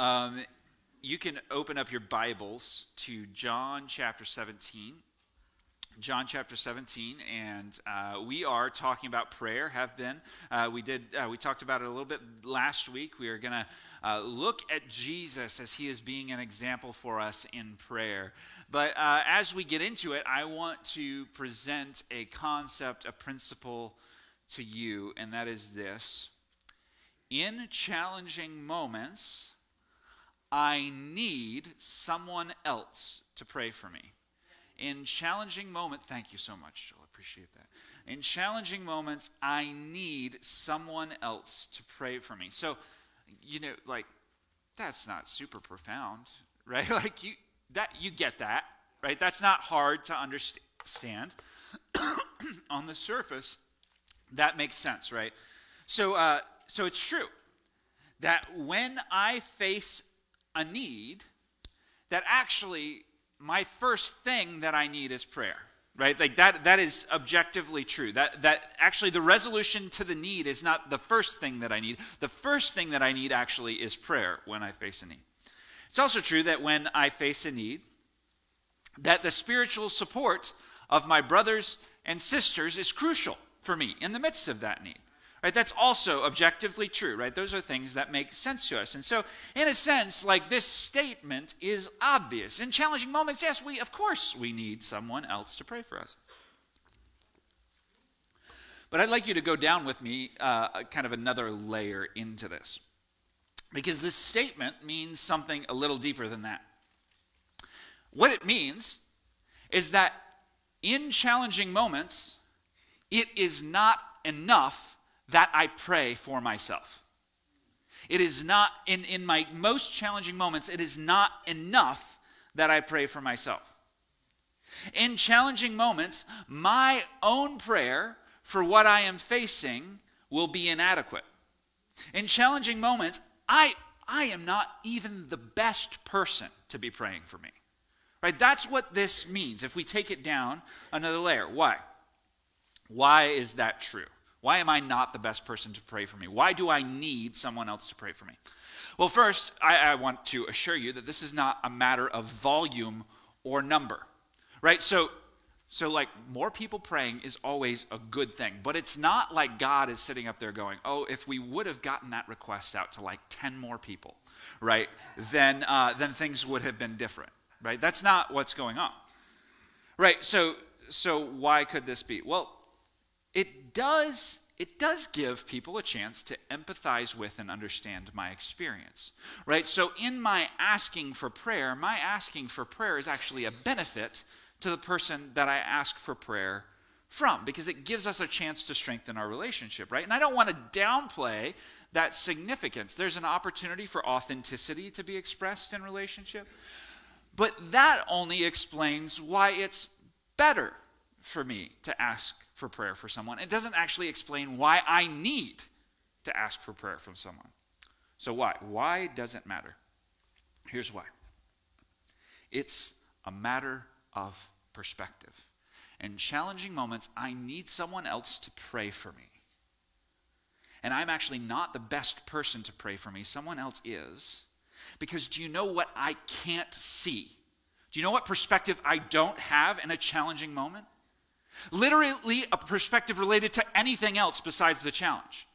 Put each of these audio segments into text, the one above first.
Um, you can open up your Bibles to John chapter 17. John chapter 17, and uh, we are talking about prayer. Have been. Uh, we did. Uh, we talked about it a little bit last week. We are going to uh, look at Jesus as he is being an example for us in prayer. But uh, as we get into it, I want to present a concept, a principle to you, and that is this: in challenging moments I need someone else to pray for me. In challenging moments, thank you so much, Joel. Appreciate that. In challenging moments, I need someone else to pray for me. So, you know, like that's not super profound, right? Like you that you get that, right? That's not hard to understand. On the surface, that makes sense, right? So, uh, so it's true that when I face a need that actually my first thing that I need is prayer. Right? Like that that is objectively true. That that actually the resolution to the need is not the first thing that I need. The first thing that I need actually is prayer when I face a need. It's also true that when I face a need, that the spiritual support of my brothers and sisters is crucial for me in the midst of that need. Right? That's also objectively true, right? Those are things that make sense to us. And so, in a sense, like this statement is obvious. In challenging moments, yes, we of course we need someone else to pray for us. But I'd like you to go down with me uh, kind of another layer into this. Because this statement means something a little deeper than that. What it means is that in challenging moments, it is not enough that I pray for myself. It is not, in, in my most challenging moments, it is not enough that I pray for myself. In challenging moments, my own prayer for what I am facing will be inadequate. In challenging moments, I, I am not even the best person to be praying for me. Right? That's what this means if we take it down another layer. Why? Why is that true? Why am I not the best person to pray for me? Why do I need someone else to pray for me? Well, first, I, I, want to assure you that this is not a matter of volume or number, right? So, so like more people praying is always a good thing, but it's not like God is sitting up there going, "Oh, if we would have gotten that request out to like ten more people, right, then uh, then things would have been different, right? That's not what's going on, right? So, so why could this be? Well, it does it does give people a chance to empathize with and understand my experience. Right? So in my asking for prayer, my asking for prayer is actually a benefit to the person that I ask for prayer from because it gives us a chance to strengthen our relationship, right? And I don't want to downplay that significance. There's an opportunity for authenticity to be expressed in relationship. But that only explains why it's better for me to ask for prayer for someone. It doesn't actually explain why I need to ask for prayer from someone. So, why? Why does it matter? Here's why it's a matter of perspective. In challenging moments, I need someone else to pray for me. And I'm actually not the best person to pray for me, someone else is. Because do you know what I can't see? Do you know what perspective I don't have in a challenging moment? Literally, a perspective related to anything else besides the challenge.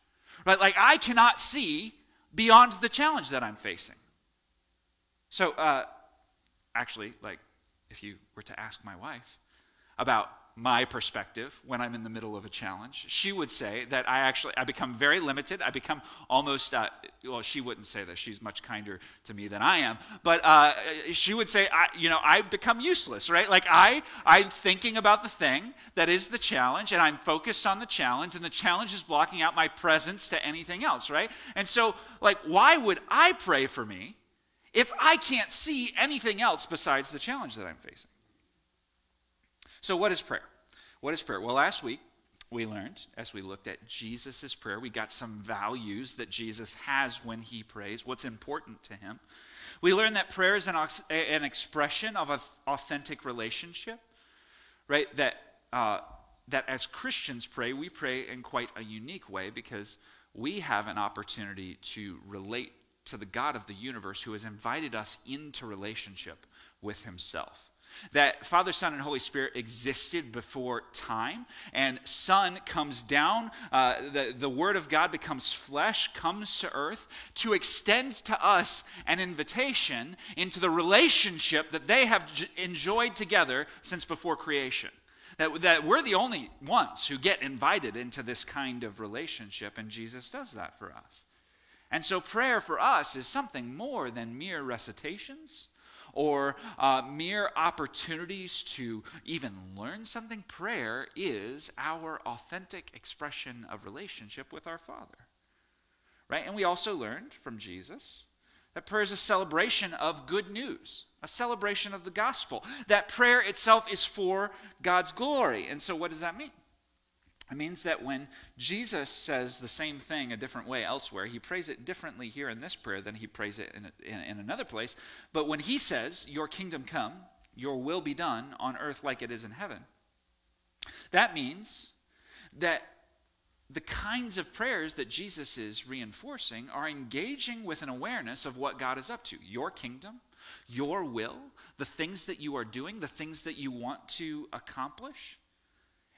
Right? Like, I cannot see beyond the challenge that I'm facing. So, uh, actually, like, if you were to ask my wife about my perspective when I'm in the middle of a challenge. She would say that I actually I become very limited. I become almost uh, well. She wouldn't say this. She's much kinder to me than I am. But uh, she would say, I, you know, I become useless, right? Like I I'm thinking about the thing that is the challenge, and I'm focused on the challenge, and the challenge is blocking out my presence to anything else, right? And so, like, why would I pray for me if I can't see anything else besides the challenge that I'm facing? So, what is prayer? What is prayer? Well, last week we learned, as we looked at Jesus' prayer, we got some values that Jesus has when he prays, what's important to him. We learned that prayer is an, an expression of an authentic relationship, right? That, uh, that as Christians pray, we pray in quite a unique way because we have an opportunity to relate to the God of the universe who has invited us into relationship with himself. That Father, Son, and Holy Spirit existed before time, and Son comes down, uh, the, the Word of God becomes flesh, comes to earth to extend to us an invitation into the relationship that they have j- enjoyed together since before creation. That, that we're the only ones who get invited into this kind of relationship, and Jesus does that for us. And so, prayer for us is something more than mere recitations or uh, mere opportunities to even learn something. Prayer is our authentic expression of relationship with our Father. Right? And we also learned from Jesus that prayer is a celebration of good news, a celebration of the gospel. That prayer itself is for God's glory. And so, what does that mean? It means that when Jesus says the same thing a different way elsewhere, he prays it differently here in this prayer than he prays it in, in, in, another place. But when he says, Your kingdom come, your will be done on earth like it is in heaven, that means that the kinds of prayers that Jesus is reinforcing are engaging with an awareness of what God is up to your kingdom, your will, the things that you are doing, the things that you want to accomplish.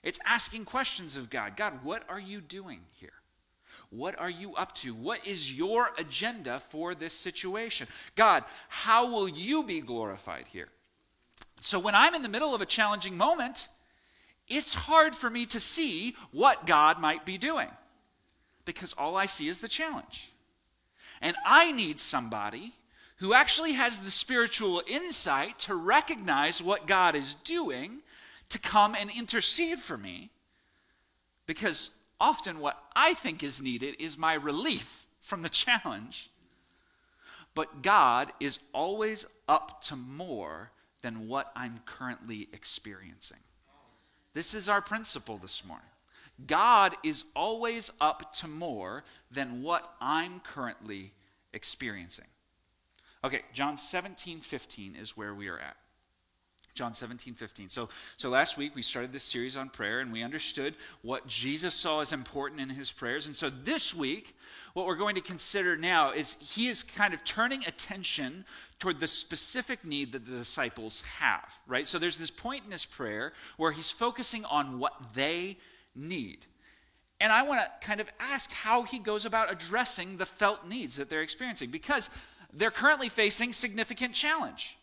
It's asking questions of God God, what are you doing here? What are you up to? What is your agenda for this situation? God, how will you be glorified here? So when I'm in the middle of a challenging moment, it's hard for me to see what God might be doing because all I see is the challenge. And I need somebody who actually has the spiritual insight to recognize what God is doing to come and intercede for me because often what I think is needed is my relief from the challenge. But God is always up to more than what I'm currently experiencing. This is our principle this morning. God is always up to more than what I'm currently experiencing. Okay, John 17, 15 is where we are at. John 17, 15. So, so last week we started this series on prayer and we understood what Jesus saw as important in his prayers. And so this week, what we're going to consider now is he is kind of turning attention toward the specific need that the disciples have, right? So there's this point in his prayer where he's focusing on what they need. And I want to kind of ask how he goes about addressing the felt needs that they're experiencing because they're currently facing significant challenge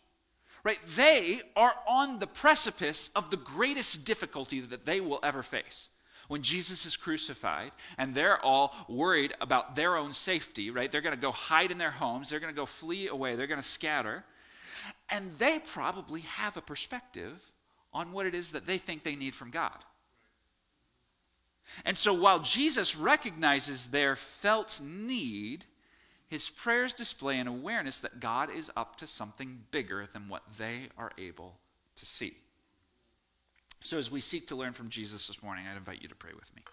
right? They are on the precipice of the greatest difficulty that they will ever face. When Jesus is crucified and they're all worried about their own safety, right? They're going to go hide in their homes, they're going to go flee away, they're going to scatter. And they probably have a perspective on what it is that they think they need from God. And so while Jesus recognizes their felt need, his prayers display an awareness that God is up to something bigger than what they are able to see. So, as we seek to learn from Jesus this morning, I'd invite you to pray with me.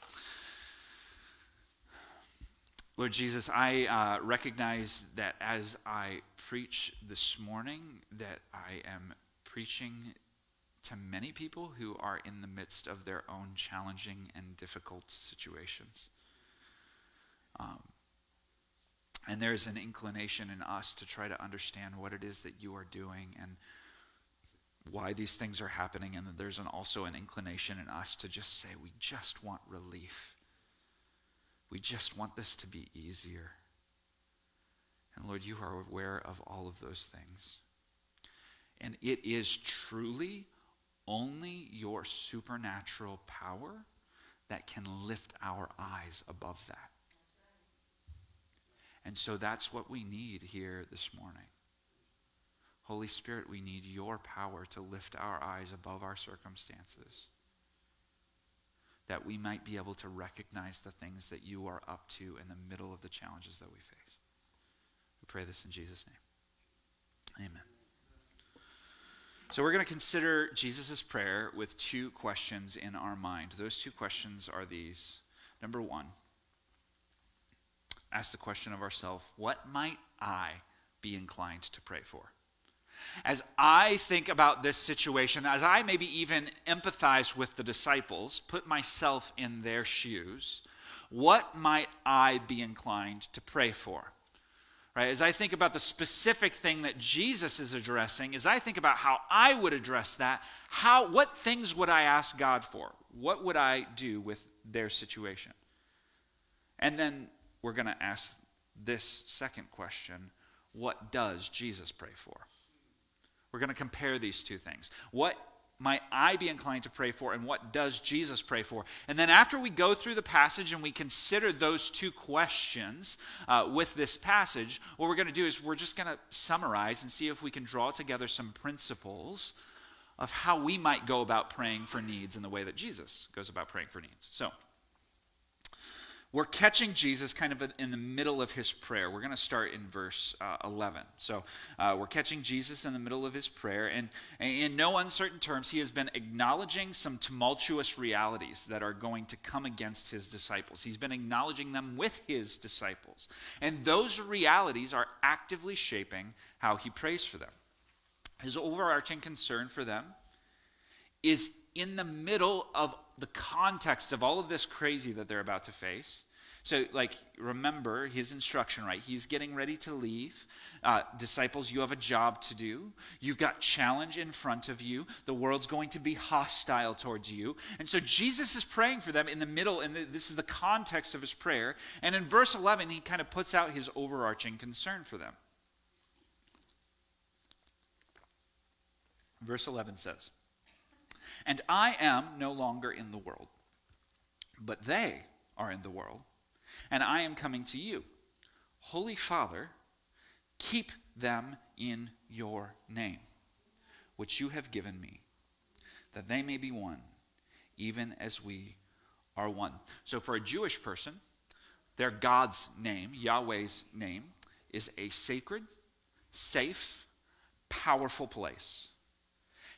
Lord Jesus, I uh, recognize that as I preach this morning, that I am preaching to many people who are in the midst of their own challenging and difficult situations. Um, and there's an inclination in us to try to understand what it is that you are doing and why these things are happening. And there's an, also an inclination in us to just say, we just want relief. We just want this to be easier. And Lord, you are aware of all of those things. And it is truly only your supernatural power that can lift our eyes above that. And so that's what we need here this morning. Holy Spirit, we need your power to lift our eyes above our circumstances, that we might be able to recognize the things that you are up to in the middle of the challenges that we face. We pray this in Jesus' name. Amen. So, we're going to consider Jesus' prayer with two questions in our mind. Those two questions are these. Number one, ask the question of ourselves what might I be inclined to pray for? As I think about this situation, as I maybe even empathize with the disciples, put myself in their shoes, what might I be inclined to pray for? right? As I think about the specific thing that Jesus is addressing, as I think about how I would address that, how what things would I ask God for? What would I do with their situation? And then we're going to ask this second question, what does Jesus pray for? We're going to compare these two things. What might I be inclined to pray for, and what does Jesus pray for? And then, after we go through the passage and we consider those two questions uh, with this passage, what we're going to do is we're just going to summarize and see if we can draw together some principles of how we might go about praying for needs in the way that Jesus goes about praying for needs. So, we're catching Jesus kind of in the middle of his prayer. We're going to start in verse uh, 11. So uh, we're catching Jesus in the middle of his prayer, and, and in no uncertain terms, he has been acknowledging some tumultuous realities that are going to come against his disciples. He's been acknowledging them with his disciples. And those realities are actively shaping how he prays for them. His overarching concern for them is in the middle of the context of all of this crazy that they're about to face. So, like, remember his instruction, right? He's getting ready to leave. Uh, disciples, you have a job to do. You've got challenge in front of you. The world's going to be hostile towards you. And so, Jesus is praying for them in the middle, and this is the context of his prayer. And in verse 11, he kind of puts out his overarching concern for them. Verse 11 says, and I am no longer in the world, but they are in the world, and I am coming to you. Holy Father, keep them in your name, which you have given me, that they may be one, even as we are one. So, for a Jewish person, their God's name, Yahweh's name, is a sacred, safe, powerful place.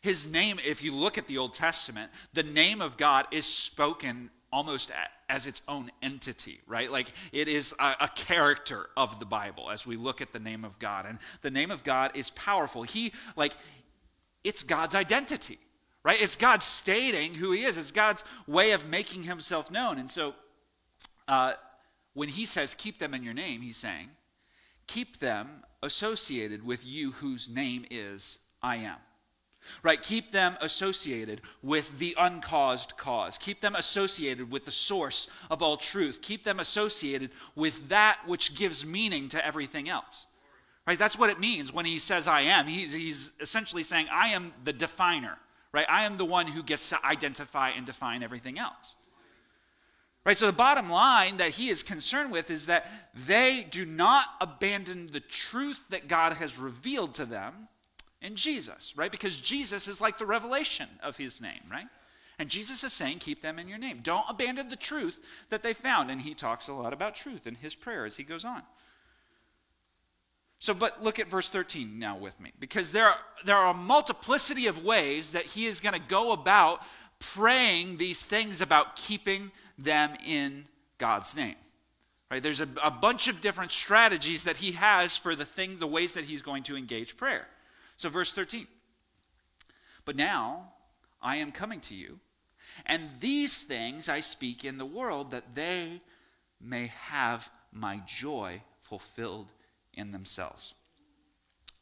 His name, if you look at the Old Testament, the name of God is spoken almost as its own entity, right? Like it is a, a, character of the Bible as we look at the name of God. And the name of God is powerful. He, like, it's God's identity, right? It's God stating who He is, it's God's way of making Himself known. And so uh, when He says, keep them in your name, He's saying, keep them associated with you whose name is I am. Right? Keep them associated with the uncaused cause. Keep them associated with the source of all truth. Keep them associated with that which gives meaning to everything else. Right? That's what it means when he says I am. He's, he's essentially saying I am the definer. Right? I am the one who gets to identify and define everything else. Right? So the bottom line that he is concerned with is that they do not abandon the truth that God has revealed to them in Jesus, right? Because Jesus is like the revelation of his name, right? And Jesus is saying, keep them in your name. Don't abandon the truth that they found. And he talks a lot about truth in his prayer as he goes on. So, but look at verse 13 now with me, because there are, there are a multiplicity of ways that he is going to go about praying these things about keeping them in God's name. Right? There's a, a bunch of different strategies that he has for the thing, the ways that he's going to engage prayer. So, verse 13. But now I am coming to you, and these things I speak in the world that they may have my joy fulfilled in themselves.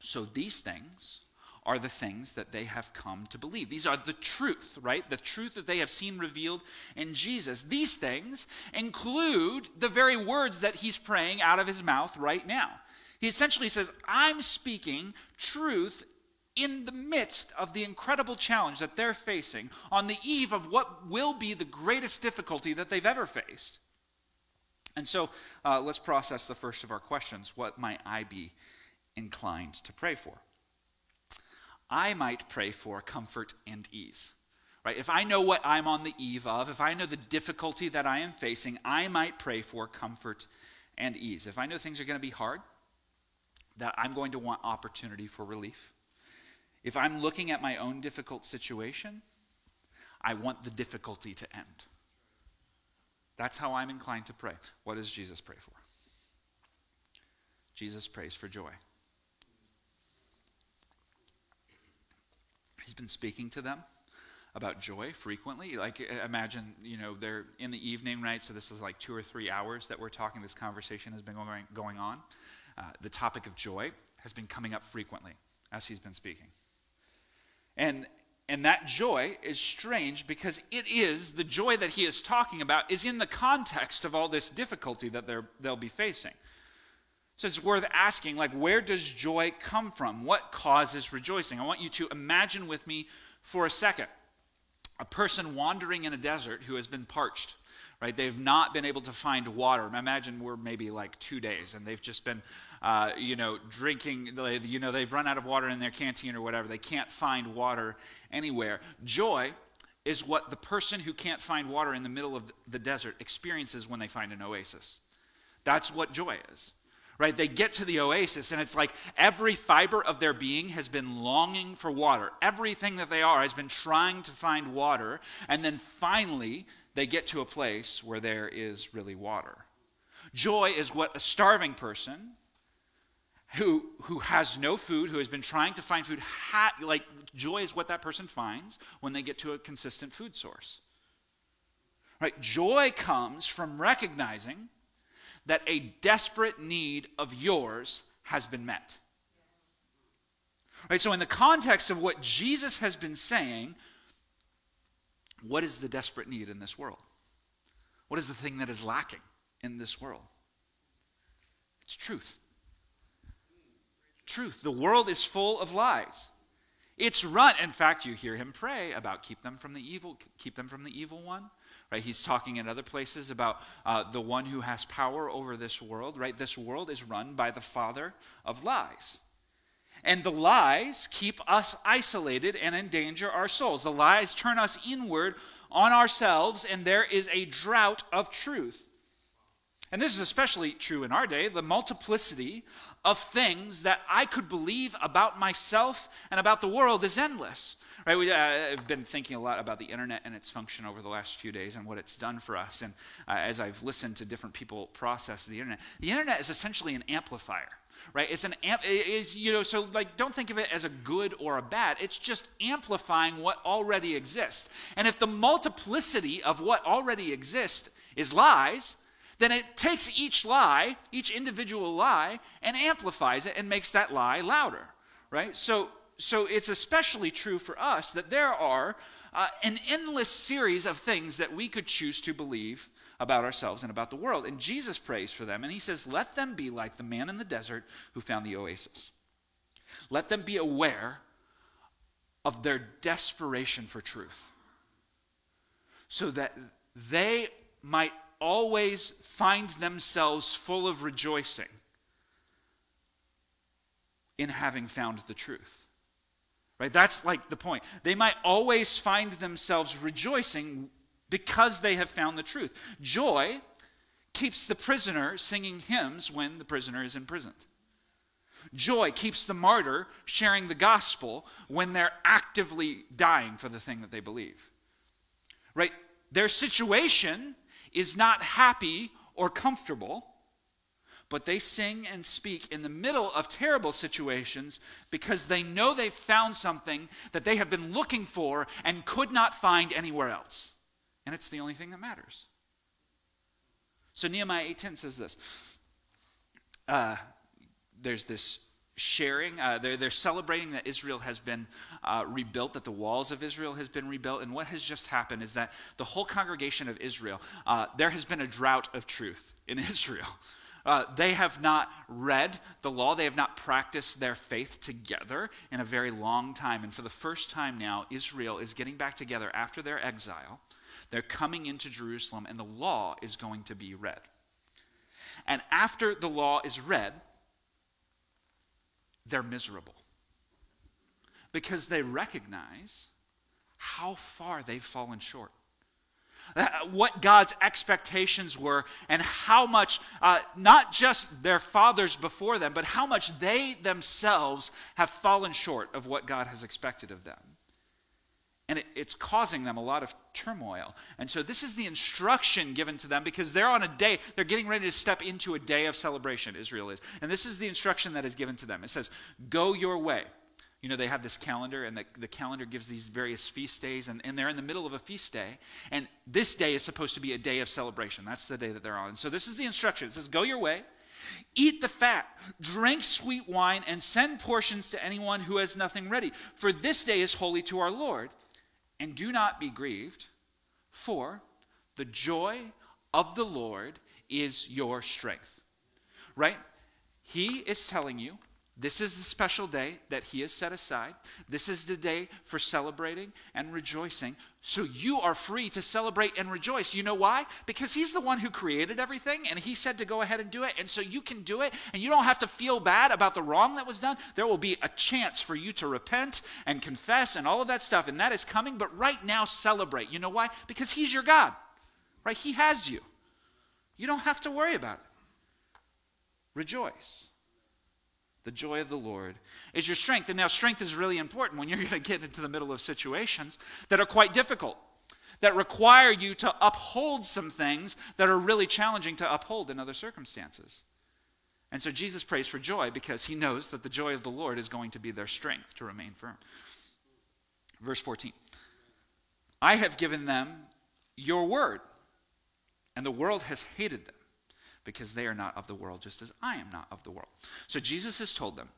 So, these things are the things that they have come to believe. These are the truth, right? The truth that they have seen revealed in Jesus. These things include the very words that he's praying out of his mouth right now. He essentially says, I'm speaking truth in the midst of the incredible challenge that they're facing, on the eve of what will be the greatest difficulty that they've ever faced. And so uh, let's process the first of our questions. What might I be inclined to pray for? I might pray for comfort and ease. Right? If I know what I'm on the eve of, if I know the difficulty that I am facing, I might pray for comfort and ease. If I know things are going to be hard, that I'm going to want opportunity for relief. If I'm looking at my own difficult situation, I want the difficulty to end. That's how I'm inclined to pray. What does Jesus pray for? Jesus prays for joy. He's been speaking to them about joy frequently. Like, imagine, you know, they're in the evening, right? So this is like two or three hours that we're talking. This conversation has been going, going on. Uh, the topic of joy has been coming up frequently as he's been speaking. And, and that joy is strange because it is the joy that he is talking about is in the context of all this difficulty that they'll be facing. So it's worth asking, like, where does joy come from? What causes rejoicing? I want you to imagine with me for a second a person wandering in a desert who has been parched right? They've not been able to find water. Imagine we're maybe like two days and they've just been, uh, you know, drinking, you know, they've run out of water in their canteen or whatever. They can't find water anywhere. Joy is what the person who can't find water in the middle of the desert experiences when they find an oasis. That's what joy is. Right? They get to the oasis and it's like every fiber of their being has been longing for water. Everything that they are has been trying to find water and then finally they get to a place where there is really water. Joy is what a starving person who, who has no food, who has been trying to find food, ha- like joy is what that person finds when they get to a consistent food source. Right? Joy comes from recognizing that a desperate need of yours has been met. Right? So in the context of what Jesus has been saying, what is the desperate need in this world? What is the thing that is lacking in this world? It's truth. Truth. The world is full of lies. It's run. In fact, you hear him pray about keep them from the evil, keep them from the evil one. Right? He's talking in other places about uh, the one who has power over this world. Right? This world is run by the father of lies. And the lies keep us isolated and endanger our souls. The lies turn us inward on ourselves, and there is a drought of truth. And this is especially true in our day the multiplicity of things that I could believe about myself and about the world is endless. Right, we, uh, I've been thinking a lot about the internet and its function over the last few days and what it's done for us. And uh, as I've listened to different people process the internet, the internet is essentially an amplifier right? It's an amp, is you know so like don't think of it as a good or a bad. It's just amplifying what already exists. And if the multiplicity of what already exists is lies, then it takes each lie, each individual lie, and amplifies it and makes that lie louder, right? So so it's especially true for us that there are uh, an endless series of things that we could choose to believe about ourselves and about the world. And Jesus prays for them, and he says, Let them be like the man in the desert who found the oasis. Let them be aware of their desperation for truth so that they might always find themselves full of rejoicing in having found the truth. Right? That's like the point. They might always find themselves rejoicing because they have found the truth. Joy keeps the prisoner singing hymns when the prisoner is imprisoned. Joy keeps the martyr sharing the gospel when they're actively dying for the thing that they believe. Right? Their situation is not happy or comfortable, but they sing and speak in the middle of terrible situations because they know they've found something that they have been looking for and could not find anywhere else. And it's the only thing that matters. So Nehemiah 8.10 says this. Uh, there's this sharing. Uh, they're, they're celebrating that Israel has been uh, rebuilt, that the walls of Israel has been rebuilt. And what has just happened is that the whole congregation of Israel, uh, there has been a drought of truth in Israel. Uh, they have not read the law. They have not practiced their faith together in a very long time. And for the first time now, Israel is getting back together after their exile. They're coming into Jerusalem, and the law is going to be read. And after the law is read, they're miserable because they recognize how far they've fallen short. Uh, what God's expectations were, and how much, uh, not just their fathers before them, but how much they themselves have fallen short of what God has expected of them and it, it's causing them a lot of turmoil. And so this is the instruction given to them because they're on a day, they're getting ready to step into a day of celebration, Israel is. And this is the instruction that is given to them. It says, Go your way. You know, they have this calendar, and the, the calendar gives these various feast days, and, and they're in the middle of a feast day. And this day is supposed to be a day of celebration. That's the day that they're on. So this is the instruction. It says, Go your way, Eat the fat, drink sweet wine, and send portions to anyone who has nothing ready. For this day is holy to our Lord. And do not be grieved, for the joy of the Lord is your strength. Right? He is telling you this is the special day that He has set aside. This is the day for celebrating and rejoicing. So you are free to celebrate and rejoice. You know why? Because He's the one who created everything and He said to go ahead and do it. And so you can do it and you don't have to feel bad about the wrong that was done. There will be a chance for you to repent and confess and all of that stuff. And that is coming. But right now, celebrate. You know why? Because He's your God, right? He has you. You don't have to worry about it. Rejoice. The joy of the Lord is your strength. And now, strength is really important when you're going to get into the middle of situations that are quite difficult, that require you to uphold some things that are really challenging to uphold in other circumstances. And so, Jesus prays for joy because he knows that the joy of the Lord is going to be their strength to remain firm. Verse 14 I have given them your word, and the world has hated them because they are not of the world, just as I am not of the world. So Jesus has told them,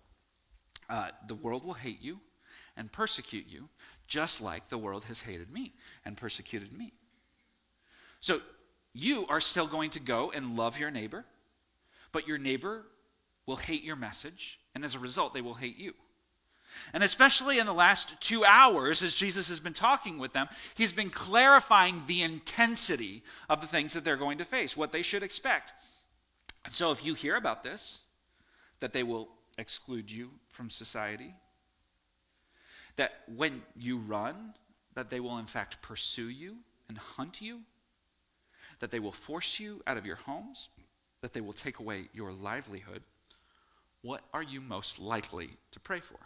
uh, the world will hate you and persecute you, just like the world has hated me and persecuted me. So you are still going to go and love your neighbor, but your neighbor will hate your message, and as a result, they will hate you. And especially in the last two hours, as Jesus has been talking with them, he's been clarifying the intensity of the things that they're going to face, what they should expect. And so if you hear about this, that they will exclude you from society, that when you run, that they will in fact pursue you and hunt you, that they will force you out of your homes, that they will take away your livelihood, what are you most likely to pray for?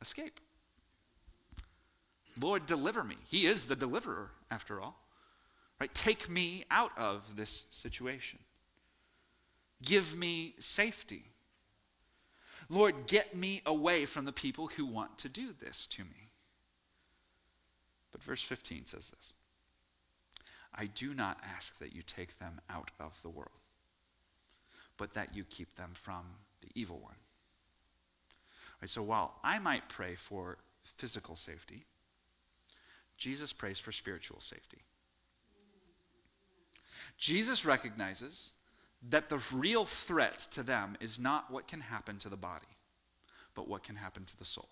Escape. Lord, deliver me. He is the deliverer, after all. Right? Take me out of this situation. Give me safety. Lord, get me away from the people who want to do this to me. But verse 15 says this I do not ask that you take them out of the world, but that you keep them from the evil one. Right, so while I might pray for physical safety, Jesus prays for spiritual safety. Jesus recognizes that the real threat to them is not what can happen to the body, but what can happen to the soul.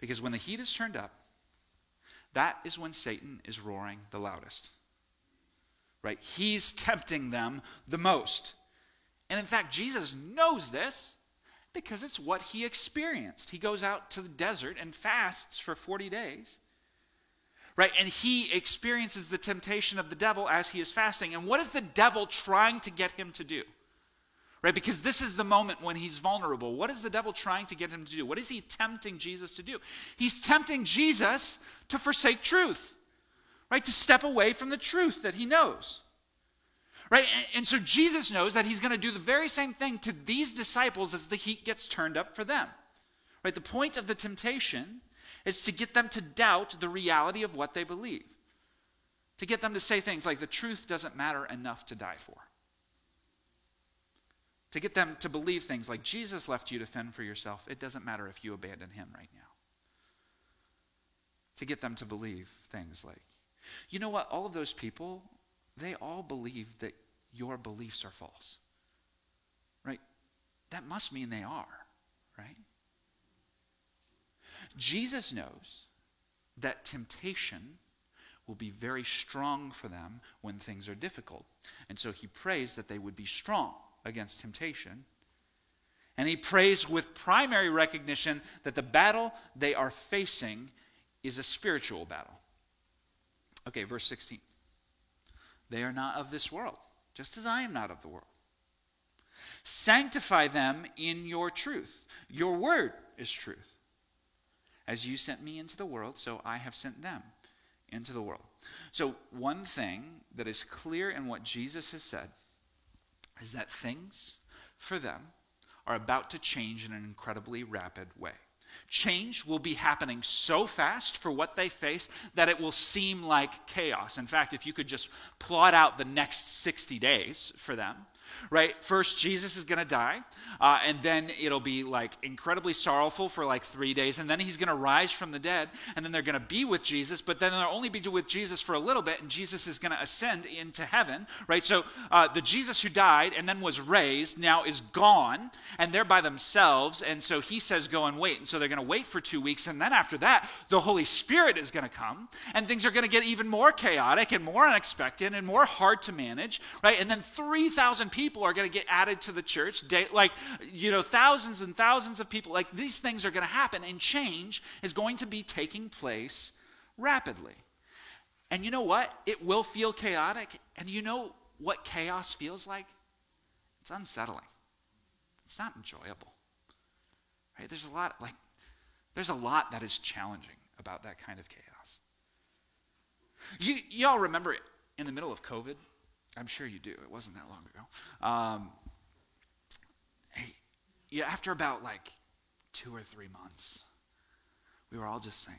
Because when the heat is turned up, that is when Satan is roaring the loudest. Right? He's tempting them the most. And in fact, Jesus knows this because it's what he experienced. He goes out to the desert and fasts for 40 days right? And he experiences the temptation of the devil as he is fasting. And what is the devil trying to get him to do? Right? Because this is the moment when he's vulnerable. What is the devil trying to get him to do? What is he tempting Jesus to do? He's tempting Jesus to forsake truth, right? To step away from the truth that he knows. Right? And, so Jesus knows that he's going to do the very same thing to these disciples as the heat gets turned up for them. Right? The point of the temptation is to get them to doubt the reality of what they believe. To get them to say things like, the truth doesn't matter enough to die for. To get them to believe things like, Jesus left you to fend for yourself. It doesn't matter if you abandon him right now. To get them to believe things like, you know what? All of those people, they all believe that your beliefs are false. Right? That must mean they are, right? Jesus knows that temptation will be very strong for them when things are difficult. And so he prays that they would be strong against temptation. And he prays with primary recognition that the battle they are facing is a spiritual battle. Okay, verse 16. They are not of this world, just as I am not of the world. Sanctify them in your truth. Your word is truth. As you sent me into the world, so I have sent them into the world. So, one thing that is clear in what Jesus has said is that things for them are about to change in an incredibly rapid way. Change will be happening so fast for what they face that it will seem like chaos. In fact, if you could just plot out the next 60 days for them, right? First, Jesus is going to die, uh, and then it'll be like incredibly sorrowful for like three days, and then he's going to rise from the dead, and then they're going to be with Jesus, but then they'll only be with Jesus for a little bit, and Jesus is going to ascend into heaven, right? So uh, the Jesus who died and then was raised now is gone, and they're by themselves, and so he says, Go and wait. And so they're going to wait for two weeks, and then after that, the Holy Spirit is going to come, and things are going to get even more chaotic and more unexpected and more hard to manage, right? And then 3,000 people people are going to get added to the church. Like, you know, thousands and thousands of people. Like, these things are going to happen, and change is going to be taking place rapidly. And you know what? It will feel chaotic. And you know what chaos feels like? It's unsettling. It's not enjoyable. Right? There's a lot like there's a lot that is challenging about that kind of chaos. You y'all remember it in the middle of COVID I'm sure you do. It wasn't that long ago. Um, hey, yeah, after about like two or three months, we were all just saying,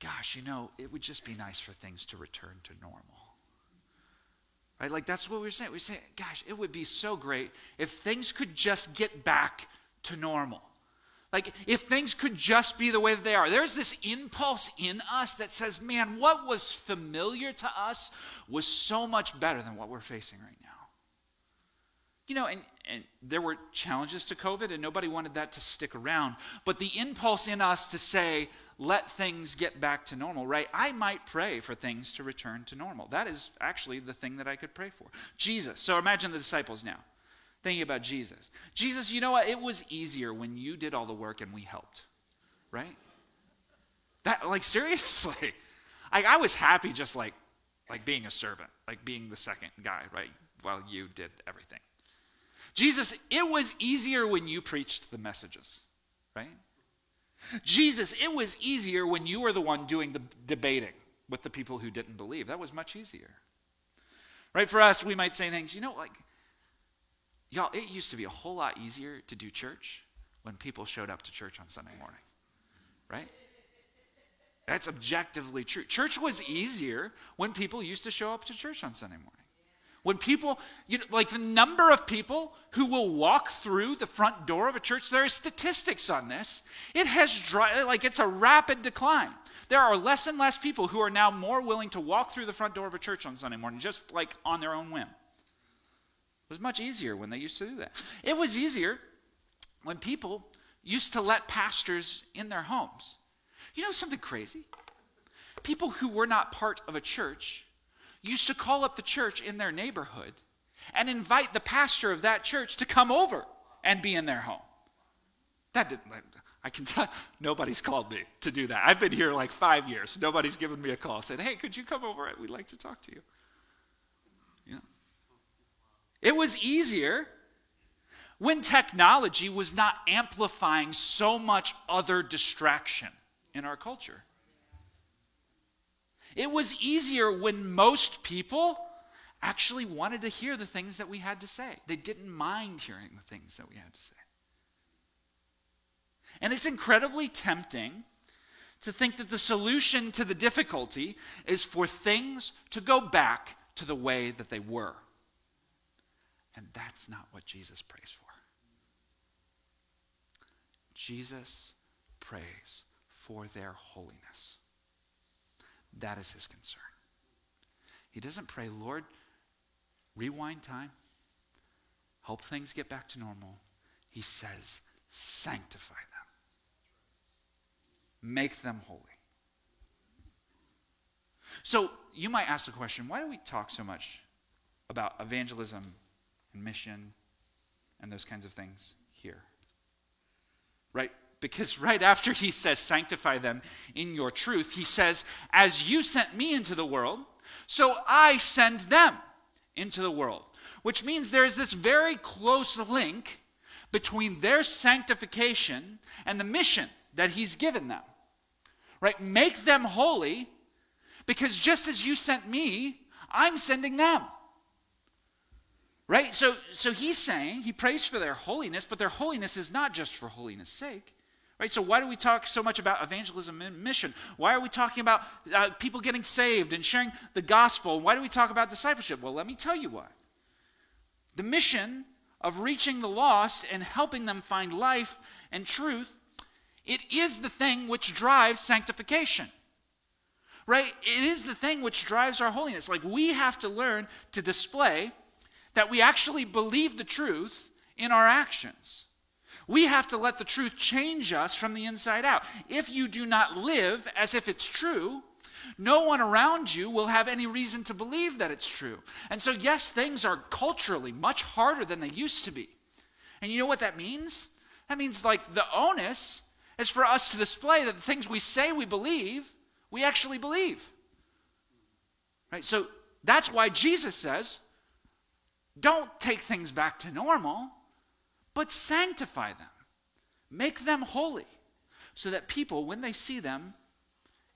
gosh, you know, it would just be nice for things to return to normal. Right? Like that's what we were saying. We were saying, gosh, it would be so great if things could just get back to normal. Like, if things could just be the way that they are, there's this impulse in us that says, man, what was familiar to us was so much better than what we're facing right now. You know, and, and there were challenges to COVID, and nobody wanted that to stick around. But the impulse in us to say, let things get back to normal, right? I might pray for things to return to normal. That is actually the thing that I could pray for. Jesus. So imagine the disciples now thinking about Jesus. Jesus, you know what? It was easier when you did all the work and we helped, right? That, like, seriously. Like, I was happy just like, like being a servant, like being the second guy, right? While you did everything. Jesus, it was easier when you preached the messages, right? Jesus, it was easier when you were the one doing the debating with the people who didn't believe. That was much easier. Right? For us, we might say things, you know, like, Y'all, it used to be a whole lot easier to do church when people showed up to church on Sunday morning, right? That's objectively true. Church was easier when people used to show up to church on Sunday morning. When people, you know, like the number of people who will walk through the front door of a church, there are statistics on this. It has, dry, like, it's a rapid decline. There are less and less people who are now more willing to walk through the front door of a church on Sunday morning, just like on their own whim. It was much easier when they used to do that. It was easier when people used to let pastors in their homes. You know something crazy? People who were not part of a church used to call up the church in their neighborhood and invite the pastor of that church to come over and be in their home. That didn't, I can tell nobody's called me to do that. I've been here like five years. Nobody's given me a call, said, hey, could you come over? We'd like to talk to you. It was easier when technology was not amplifying so much other distraction in our culture. It was easier when most people actually wanted to hear the things that we had to say. They didn't mind hearing the things that we had to say. And it's incredibly tempting to think that the solution to the difficulty is for things to go back to the way that they were. And that's not what Jesus prays for. Jesus prays for their holiness. That is his concern. He doesn't pray, Lord, rewind time, help things get back to normal. He says, sanctify them, make them holy. So you might ask the question why do we talk so much about evangelism and mission and those kinds of things here. Right? Because right after he says, sanctify them in your truth, he says, as you sent me into the world, so I send them into the world. Which means there's this very close link between their sanctification and the mission that he's given them. Right? Make them holy because just as you sent me, I'm sending them. Right? So, so he's saying, he prays for their holiness, but their holiness is not just for holiness' sake. Right? So, why do we talk so much about evangelism and mission? Why are we talking about uh, people getting saved and sharing the gospel? Why do we talk about discipleship? Well, let me tell you why. The mission of reaching the lost and helping them find life and truth, it is the thing which drives sanctification. Right? It is the thing which drives our holiness. Like we have to learn to display that we actually believe the truth in our actions. We have to let the truth change us from the inside out. If you do not live as if it's true, no one around you will have any reason to believe that it's true. And so, yes, things are culturally much harder than they used to be. And you know what that means? That means, like, the onus is for us to display that the things we say we believe, we actually believe. Right? So, that's why Jesus says, don't take things back to normal but sanctify them. Make them holy so that people, when they see them,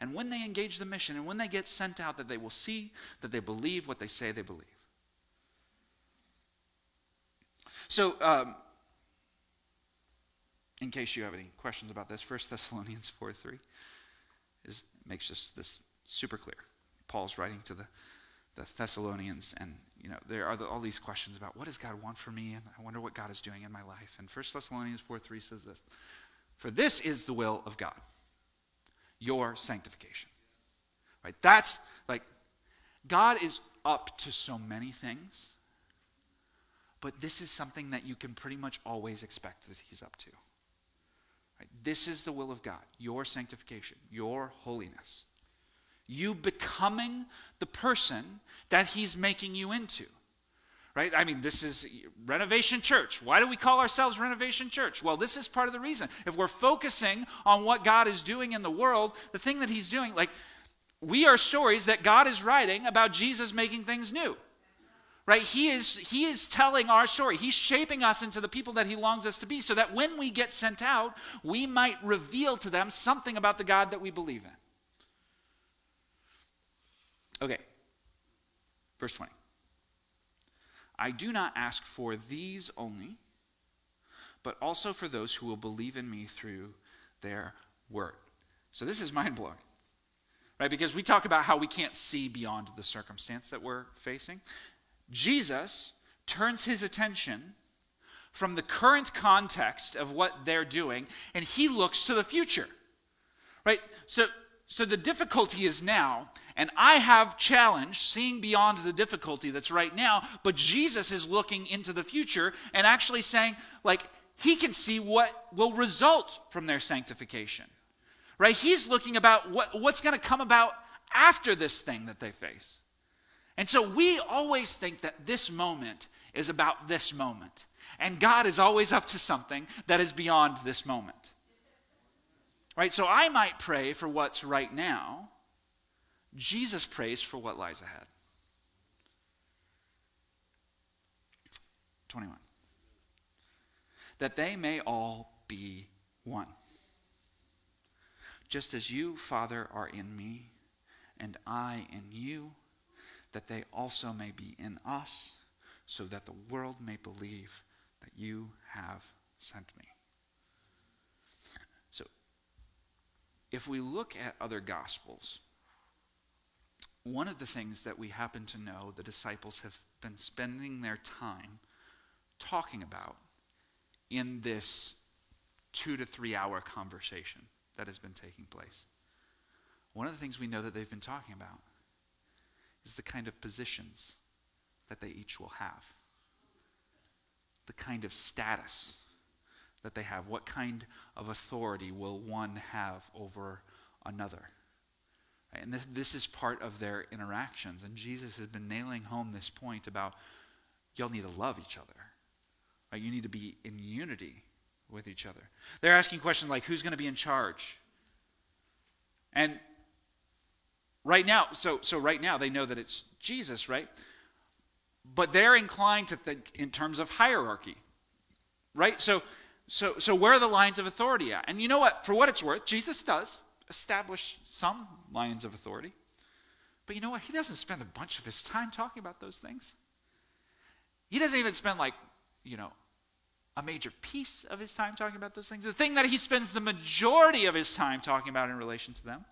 and when they engage the mission, and when they get sent out, that they will see that they believe what they say they believe. So, um, in case you have any questions about this, 1 Thessalonians 4 3 is, makes just this super clear. Paul's writing to the, the Thessalonians, and you know, there are the, all these questions about what does God want for me, and I wonder what God is doing in my life. And 1 Thessalonians 4 3 says this For this is the will of God, your sanctification. Right? That's like, God is up to so many things, but this is something that you can pretty much always expect that He's up to. Right? This is the will of God, your sanctification, your holiness you becoming the person that he's making you into. Right? I mean, this is Renovation Church. Why do we call ourselves Renovation Church? Well, this is part of the reason. If we're focusing on what God is doing in the world, the thing that he's doing, like, we are stories that God is writing about Jesus making things new. Right? He is, he is telling our story. He's shaping us into the people that he longs us to be so that when we get sent out, we might reveal to them something about the God that we believe in. Okay. Verse 20. I do not ask for these only, but also for those who will believe in me through their word. So this is mind blowing, right? Because we talk about how we can't see beyond the circumstance that we're facing. Jesus turns his attention from the current context of what they're doing and he looks to the future, right? So, so the difficulty is now and I have challenged seeing beyond the difficulty that's right now, but Jesus is looking into the future and actually saying, like, he can see what will result from their sanctification. Right? He's looking about what, what's going to come about after this thing that they face. And so we always think that this moment is about this moment. And God is always up to something that is beyond this moment. Right? So I might pray for what's right now, Jesus prays for what lies ahead. 21. That they may all be one. Just as you, Father, are in me, and I in you, that they also may be in us, so that the world may believe that you have sent me. So, if we look at other gospels, one of the things that we happen to know the disciples have been spending their time talking about in this two to three hour conversation that has been taking place. One of the things we know that they've been talking about is the kind of positions that they each will have, the kind of status that they have, what kind of authority will one have over another. And this, this is part of their interactions. And Jesus has been nailing home this point about y'all need to love each other. Right? You need to be in unity with each other. They're asking questions like who's going to be in charge? And right now, so so right now they know that it's Jesus, right? But they're inclined to think in terms of hierarchy. Right? So so so where are the lines of authority at? And you know what? For what it's worth, Jesus does establish some lines of authority. But you know what? He doesn't spend a bunch of his time talking about those things. He doesn't even spend like, you know, a major piece of his time talking about those things, the thing that he spends the majority of his time talking about in relation to them,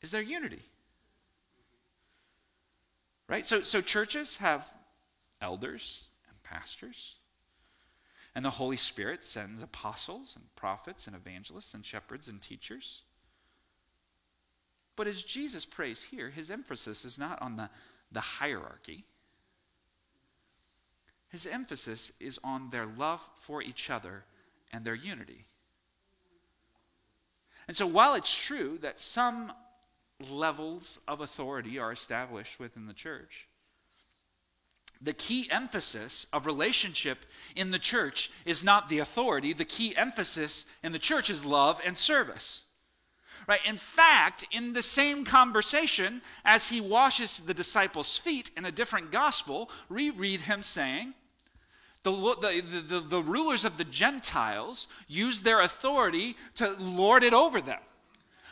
is their unity. Right? So, so churches have elders and pastors. And the Holy Spirit sends apostles and prophets and evangelists and shepherds and teachers. But as Jesus prays here, his emphasis is not on the, the hierarchy. His emphasis is on their love for each other and their unity. And so, while it's true that some levels of authority are established within the church, the key emphasis of relationship in the church is not the authority. The key emphasis in the church is love and service. Right? In fact, in the same conversation, as he washes the disciples' feet in a different gospel, we read him saying, the, the, the, the, rulers of the Gentiles use their authority to lord it over them.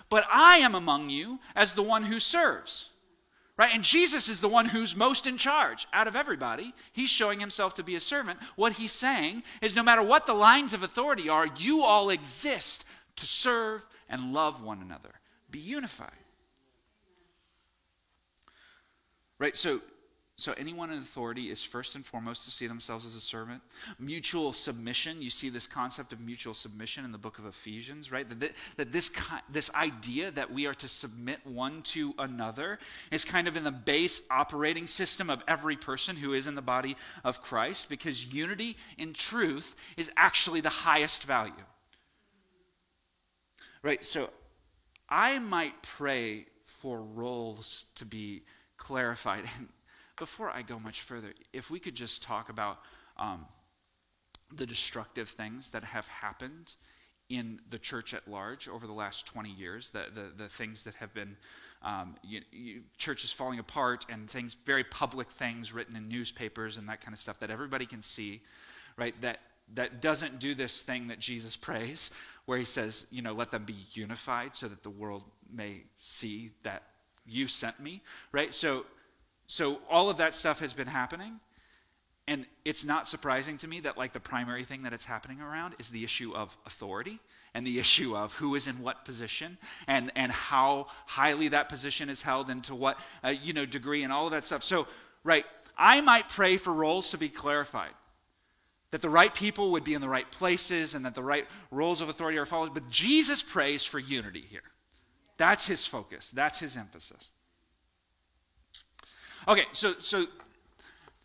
But I am among you as the one who serves. Right? And Jesus is the one who's most in charge out of everybody. He's showing himself to be a servant. What he's saying is no matter what the lines of authority are, you all exist to serve and love one another. Be unified. Right? So so, anyone in authority is first and foremost to see themselves as a servant. Mutual submission, you see this concept of mutual submission in the book of Ephesians, right? That, that this, this idea that we are to submit one to another is kind of in the base operating system of every person who is in the body of Christ, because unity in truth is actually the highest value. Right? So, I might pray for roles to be clarified. before I go much further, if we could just talk about um, the destructive things that have happened in the church at large over the last 20 years, the, the, the things that have been um, you, you, churches falling apart and things, very public things written in newspapers and that kind of stuff that everybody can see, right? That, that doesn't do this thing that Jesus prays, where he says, you know, let them be unified so that the world may see that you sent me, right? So, so all of that stuff has been happening. And it's not surprising to me that, like, the primary thing that it's happening around is the issue of authority and the issue of who is in what position and, and how highly that position is held and to what, uh, you know, degree and all of that stuff. So, right, I might pray for roles to be clarified, that the right people would be in the right places and that the right roles of authority are followed. But Jesus prays for unity here. That's his focus, that's his emphasis. Okay, so so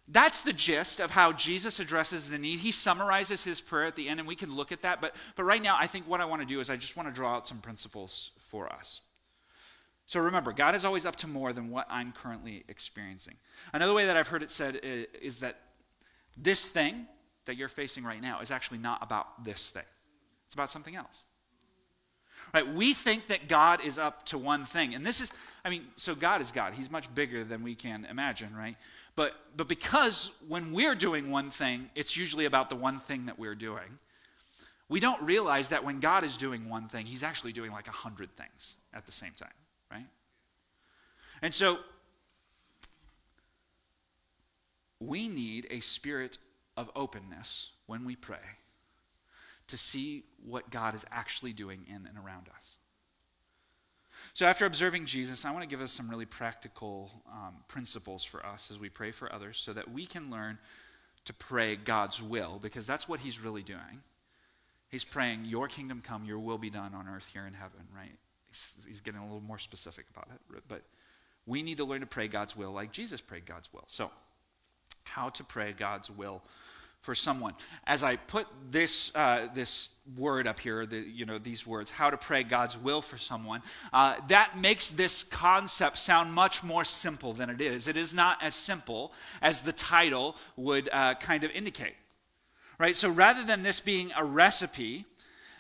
that's the gist of how Jesus addresses the need. He summarizes his prayer at the end, and we can look at that. But, but right now, I think what I want to do is I just want to draw out some principles for us. So remember, God is always up to more than what I'm currently experiencing. Another way that I've heard it said uh, is that this thing that you're facing right now is actually not about this thing, it's about something else. Right? We think that God is up to one thing. And this is, I mean, so God is God. He's much bigger than we can imagine, right? But, but because when we're doing one thing, it's usually about the one thing that we're doing, we don't realize that when God is doing one thing, He's actually doing like a hundred things at the same time, right? And so we need a spirit of openness when we pray to see what God is actually doing in and around us. So, after observing Jesus, I want to give us some really practical um, principles for us as we pray for others so that we can learn to pray God's will, because that's what He's really doing. He's praying, Your kingdom come, Your will be done on earth here in heaven, right? He's, he's getting a little more specific about it. But we need to learn to pray God's will like Jesus prayed God's will. So, how to pray God's will for someone. As I put this, uh, this word up here, the, you know, these words, how to pray God's will for someone, uh, that makes this concept sound much more simple than it is. It is not as simple as the title would uh, kind of indicate. Right? So rather than this being a recipe,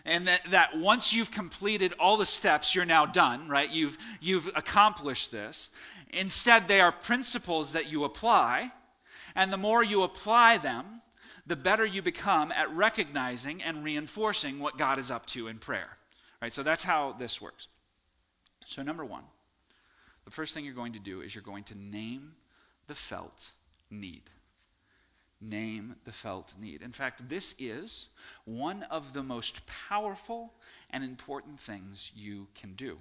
and that, that once you've completed all the steps, you're now done, right? You've, you've accomplished this. Instead, they are principles that you apply, and the more you apply them, the better you become at recognizing and reinforcing what God is up to in prayer. Right? So that's how this works. So, number one, the first thing you're going to do is you're going to name the felt need. name the felt need. In fact, this is one of the most powerful and important things you can do.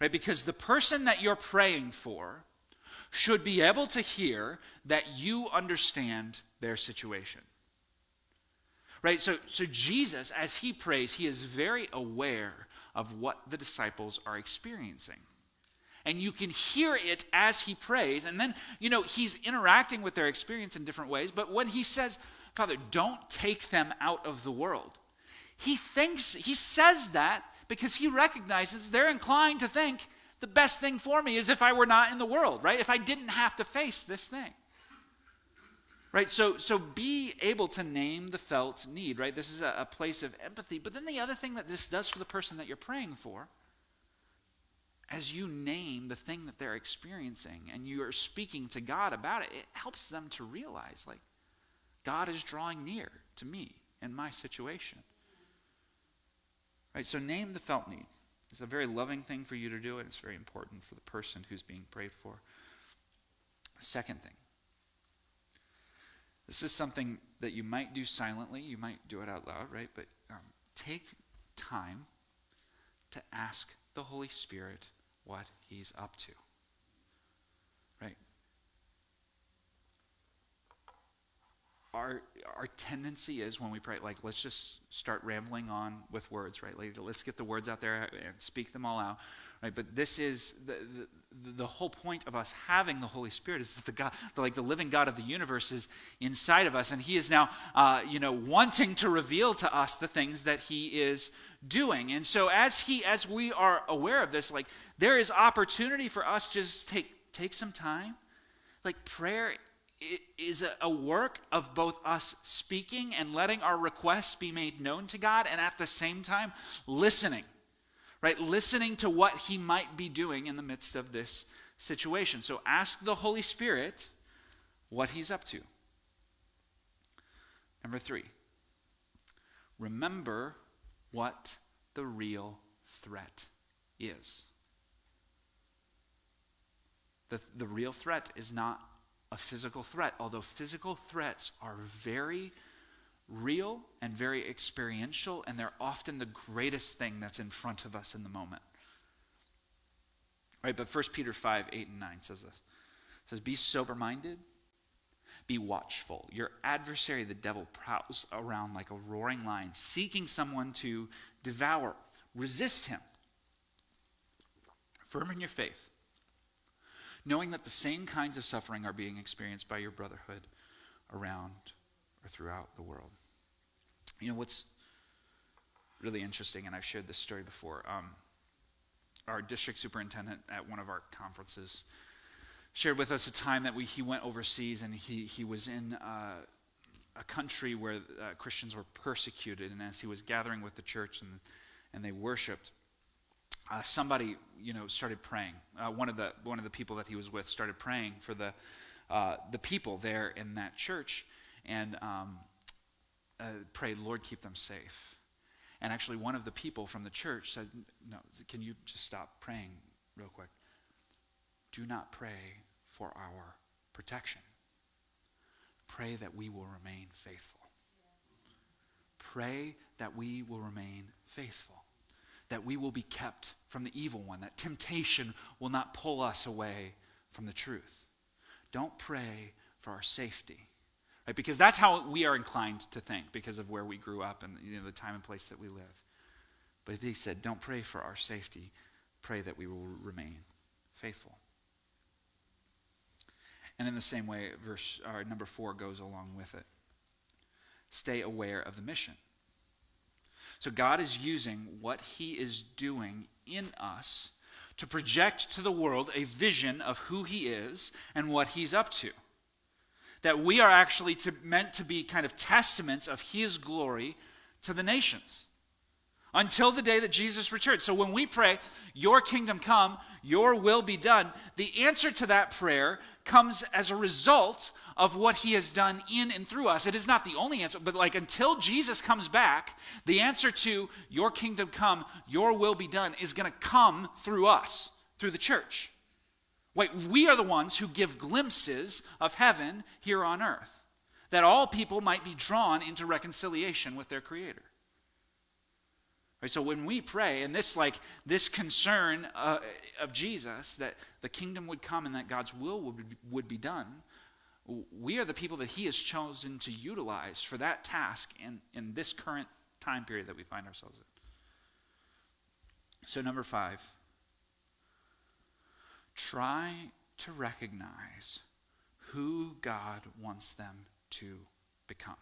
Right? Because the person that you're praying for should be able to hear that you understand their situation. Right? So, so Jesus, as he prays, he is very aware of what the disciples are experiencing. And you can hear it as he prays. And then, you know, he's interacting with their experience in different ways. But when he says, Father, don't take them out of the world, he thinks, he says that because he recognizes they're inclined to think the best thing for me is if I were not in the world, right? If I didn't have to face this thing. Right? So, so be able to name the felt need, right? This is a, a place of empathy. But then the other thing that this does for the person that you're praying for, as you name the thing that they're experiencing and you are speaking to God about it, it helps them to realize, like, God is drawing near to me in my situation. Right? So name the felt need. It's a very loving thing for you to do, and it's very important for the person who's being prayed for. Second thing this is something that you might do silently, you might do it out loud, right? But um, take time to ask the Holy Spirit what He's up to. Right? Our, our tendency is when we pray, like, let's just start rambling on with words, right? Like, let's get the words out there and speak them all out. Right? But this is the, the, the whole point of us having the Holy Spirit is that the God, the, like the living God of the universe is inside of us, and He is now, uh, you know, wanting to reveal to us the things that He is doing. And so as He, as we are aware of this, like there is opportunity for us just take take some time. Like prayer is a work of both us speaking and letting our requests be made known to God, and at the same time listening right? Listening to what he might be doing in the midst of this situation. So ask the Holy Spirit what he's up to. Number three, remember what the real threat is. The, the real threat is not a physical threat, although physical threats are very real and very experiential, and they're often the greatest thing that's in front of us in the moment. Right, but 1 Peter 5, 8 and 9 says this. It says, Be sober minded, be watchful. Your adversary, the devil, prowls around like a roaring lion, seeking someone to devour. Resist him. Firm in your faith, knowing that the same kinds of suffering are being experienced by your brotherhood around or throughout the world. You know what's really interesting, and I've shared this story before. Um, our district superintendent at one of our conferences shared with us a time that we, he went overseas and he, he was in uh, a country where uh, Christians were persecuted. And as he was gathering with the church and, and they worshiped, uh, somebody you know started praying. Uh, one of the one of the people that he was with started praying for the uh, the people there in that church, and um, uh, prayed, Lord, keep them safe. And actually, one of the people from the church said, No, can you just stop praying real quick? Do not pray for our protection. Pray that we will remain faithful. Pray that we will remain faithful. That we will be kept from the evil one. That temptation will not pull us away from the truth. Don't pray for our safety Right? Because that's how we are inclined to think because of where we grew up and you know, the time and place that we live. But he said, don't pray for our safety. Pray that we will remain faithful. And in the same way, verse uh, number four goes along with it. Stay aware of the mission. So God is using what he is doing in us to project to the world a vision of who he is and what he's up to that we are actually to, meant to be kind of testaments of his glory to the nations until the day that Jesus returns. So when we pray, Your kingdom come, Your will be done, the answer to that prayer comes as a result of what He has done in and through us. It is not the only answer, but like until Jesus comes back, the answer to Your kingdom come, Your will be done is going to come through us, through the church. Wait, we are the ones who give glimpses of heaven here on earth. that all people might be drawn into reconciliation with their Creator. Right, so when we pray, and this like this concern uh, of Jesus that the kingdom would come and that God's will would, would be done, we are the people that He has chosen to utilize for that task in, in this current time period that we find ourselves in. So, number five, try to recognize who God wants them to become.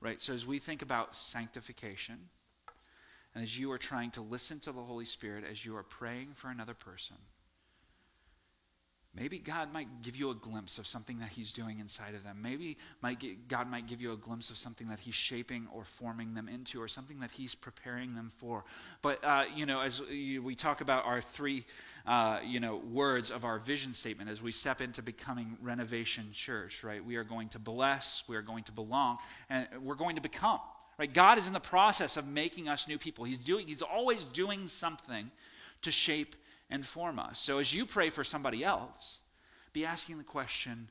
Right? So, as we think about sanctification, and as you are trying to listen to the Holy Spirit, as you are praying for another person, Maybe God might give you a glimpse of something that He's doing inside of them. Maybe get, God might give you a glimpse of something that He's shaping or forming them into, or something that He's preparing them for. But uh, you know, as we talk about our three, uh, you know, words of our vision statement, as we step into becoming Renovation Church, right? We are going to bless, we are going to belong, and we're going to become. Right? God is in the process of making us new people. He's doing. He's always doing something to shape and form us. So as you pray for somebody else, be asking the question,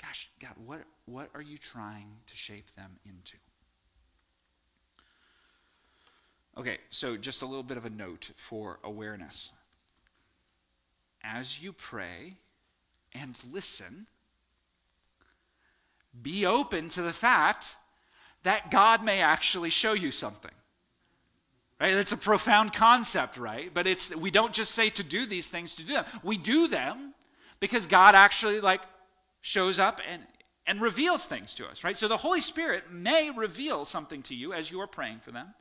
gosh, God, what, what are you trying to shape them into? Okay, so just a little bit of a note for awareness. As you pray and listen, be open to the fact that God may actually show you something. Right? It's a profound concept, right? But it's we don't just say to do these things to do them. We do them because God actually like shows up and and reveals things to us, right? So the Holy Spirit may reveal something to you as you are praying for them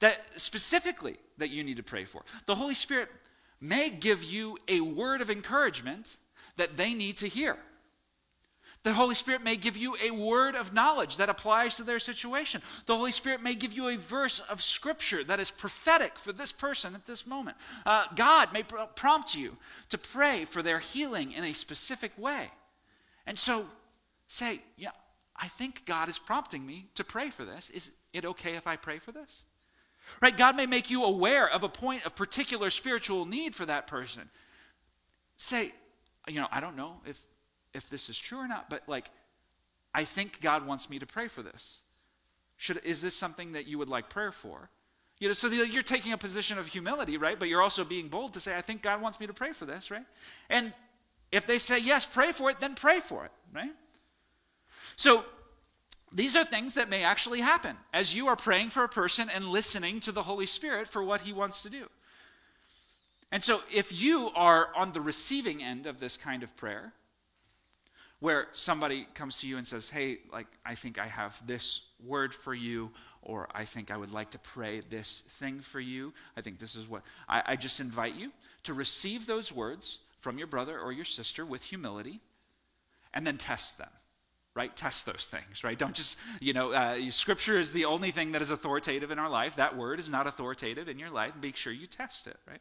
that specifically that you need to pray for. The Holy Spirit may give you a word of encouragement that they need to hear. The Holy Spirit may give you a word of knowledge that applies to their situation. The Holy Spirit may give you a verse of Scripture that is prophetic for this person at this moment. Uh, God may pr- prompt you to pray for their healing in a specific way. And so say, yeah, I think God is prompting me to pray for this. Is it okay if I pray for this? Right? God may make you aware of a point of particular spiritual need for that person. Say, you know, I don't know if if this is true or not, but like, I think God wants me to pray for this. Should, is this something that you would like prayer for? You know, so you're taking a position of humility, right? But you're also being bold to say, I think God wants me to pray for this, right? And if they say, yes, pray for it, then pray for it, right? So these are things that may actually happen as you are praying for a person and listening to the Holy Spirit for what he wants to do. And so if you are on the receiving end of this kind of prayer, where somebody comes to you and says, Hey, like, I think I have this word for you, or I think I would like to pray this thing for you. I think this is what I, I just invite you to receive those words from your brother or your sister with humility and then test them right? Test those things right? Don't just you know uh, scripture is the only thing that is authoritative in our life. That word is not authoritative in your life. Make sure you test it right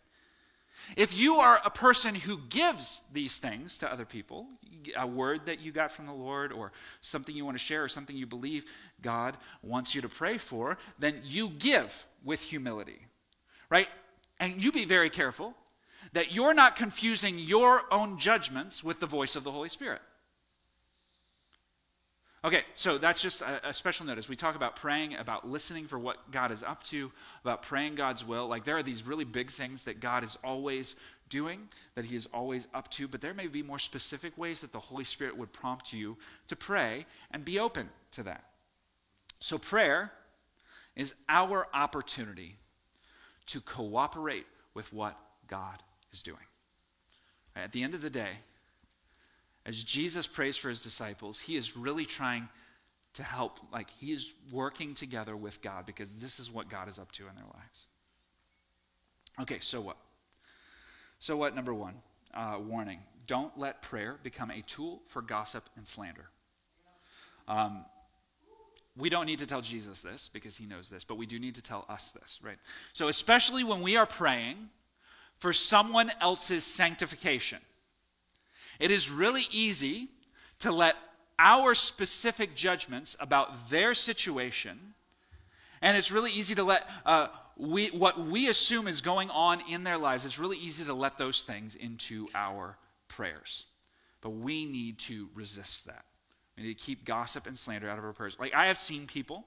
if you are a person who gives these things to other people, a word that you got from the Lord, or something you want to share, or something you believe God wants you to pray for, then you give with humility, right? And you be very careful that you're not confusing your own judgments with the voice of the Holy Spirit. Okay, so that's just a, a, special notice. We talk about praying, about listening for what God is up to, about praying God's will. Like there are these really big things that God is always doing, that He is always up to, but there may be more specific ways that the Holy Spirit would prompt you to pray and be open to that. So, prayer is our opportunity to cooperate with what God is doing. At the end of the day, as Jesus prays for his disciples, he is really trying to help, like, he is working together with God because this is what God is up to in their lives. Okay, so what? So what, number one? Uh, warning don't let prayer become a tool for gossip and slander. Um, we don't need to tell Jesus this because he knows this, but we do need to tell us this, right? So, especially when we are praying for someone else's sanctification, it is really easy to let our specific judgments about their situation, and it's really easy to let uh, we, what we assume is going on in their lives, it's really easy to let those things into our prayers. But we need to resist that. We need to keep gossip and slander out of our prayers. Like, I have seen people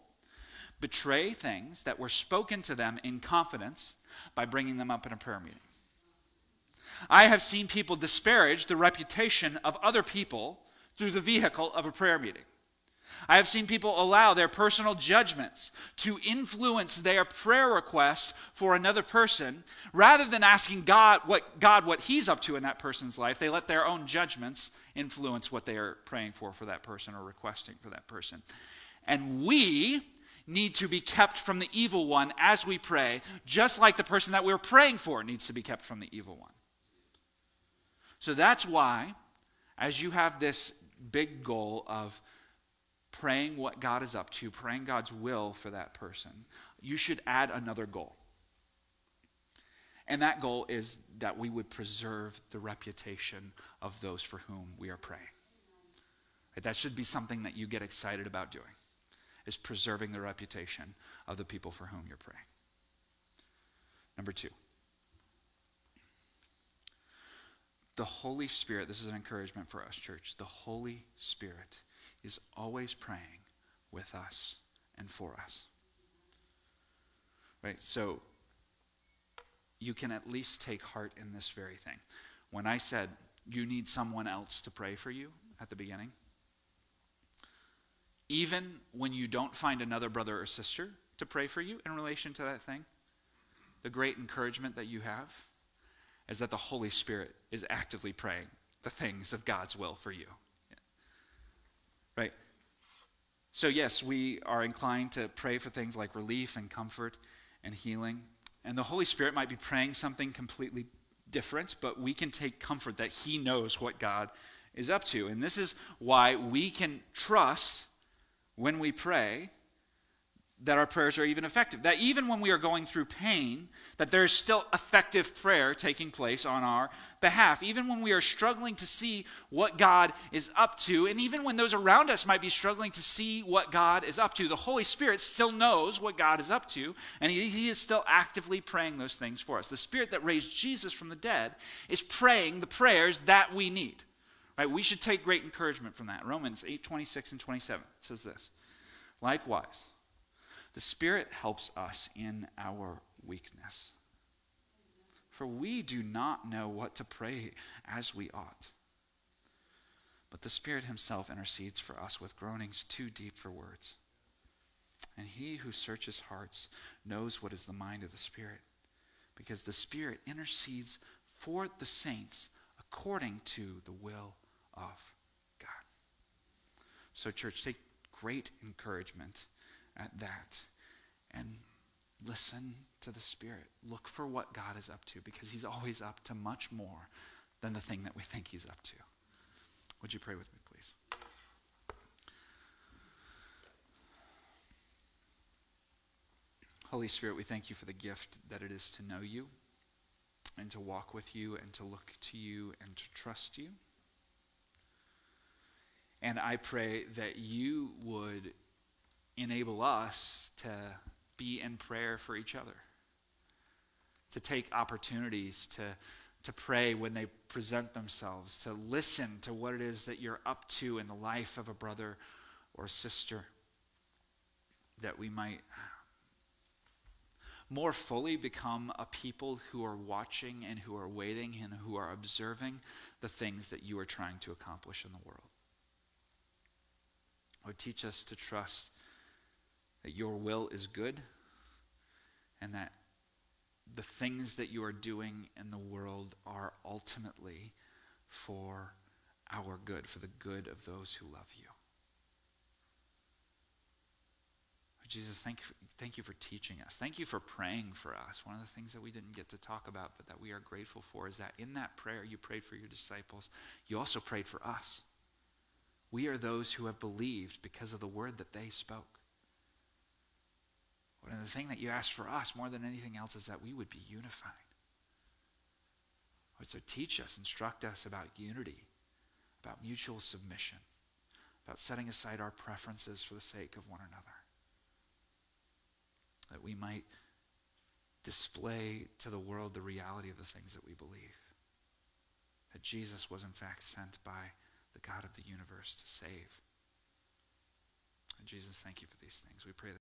betray things that were spoken to them in confidence by bringing them up in a prayer meeting. I have seen people disparage the reputation of other people through the vehicle of a prayer meeting. I have seen people allow their personal judgments to influence their prayer request for another person rather than asking God what God what he's up to in that person's life. They let their own judgments influence what they are praying for for that person or requesting for that person. And we need to be kept from the evil one as we pray, just like the person that we're praying for needs to be kept from the evil one. So that's why as you have this big goal of praying what God is up to, praying God's will for that person, you should add another goal. And that goal is that we would preserve the reputation of those for whom we are praying. That should be something that you get excited about doing, is preserving the reputation of the people for whom you're praying. Number two, the Holy Spirit, this is an encouragement for us, church. The Holy Spirit is always praying with us and for us. Right? So you can at least take heart in this very thing. When I said you need someone else to pray for you at the beginning, even when you don't find another brother or sister to pray for you in relation to that thing, the great encouragement that you have is that the Holy Spirit is actively praying the things of God's will for you. Right? So, yes, we are inclined to pray for things like relief and comfort and healing. And the Holy Spirit might be praying something completely different, but we can take comfort that He knows what God is up to. And this is why we can trust when we pray that our prayers are even effective. That even when we are going through pain, that there is still effective prayer taking place on our behalf. Even when we are struggling to see what God is up to, and even when those around us might be struggling to see what God is up to, the Holy Spirit still knows what God is up to, and He, he is still actively praying those things for us. The Spirit that raised Jesus from the dead is praying the prayers that we need. Right? We should take great encouragement from that. Romans 8 26 and 27 says this. Likewise, the Spirit helps us in our weakness. For we do not know what to pray as we ought. But the Spirit Himself intercedes for us with groanings too deep for words. And He who searches hearts knows what is the mind of the Spirit, because the Spirit intercedes for the saints according to the will of God. So, church, take great encouragement at that. And listen to the Spirit. Look for what God is up to because He's always up to much more than the thing that we think He's up to. Would you pray with me, please? Holy Spirit, we thank you for the gift that it is to know you and to walk with you and to look to you and to trust you. And I pray that you would enable us to be in prayer for each other, to take opportunities to, to pray when they present themselves, to listen to what it is that you're up to in the life of a brother or sister, that we might more fully become a people who are watching and who are waiting and who are observing the things that you are trying to accomplish in the world. Lord, teach us to trust that your will is good and that the things that you are doing in the world are ultimately for our good, for the good of those who love you. Jesus, thank you, thank you for teaching us. Thank you for praying for us. One of the things that we didn't get to talk about, but that we are grateful for, is that in that prayer you prayed for your disciples, you also prayed for us. We are those who have believed because of the word that they spoke. And the thing that you ask for us more than anything else is that we would be unified. So teach us, instruct us about unity, about mutual submission, about setting aside our preferences for the sake of one another. That we might display to the world the reality of the things that we believe. That Jesus was in fact sent by the God of the universe to save Jesus, thank you for these things. We pray that.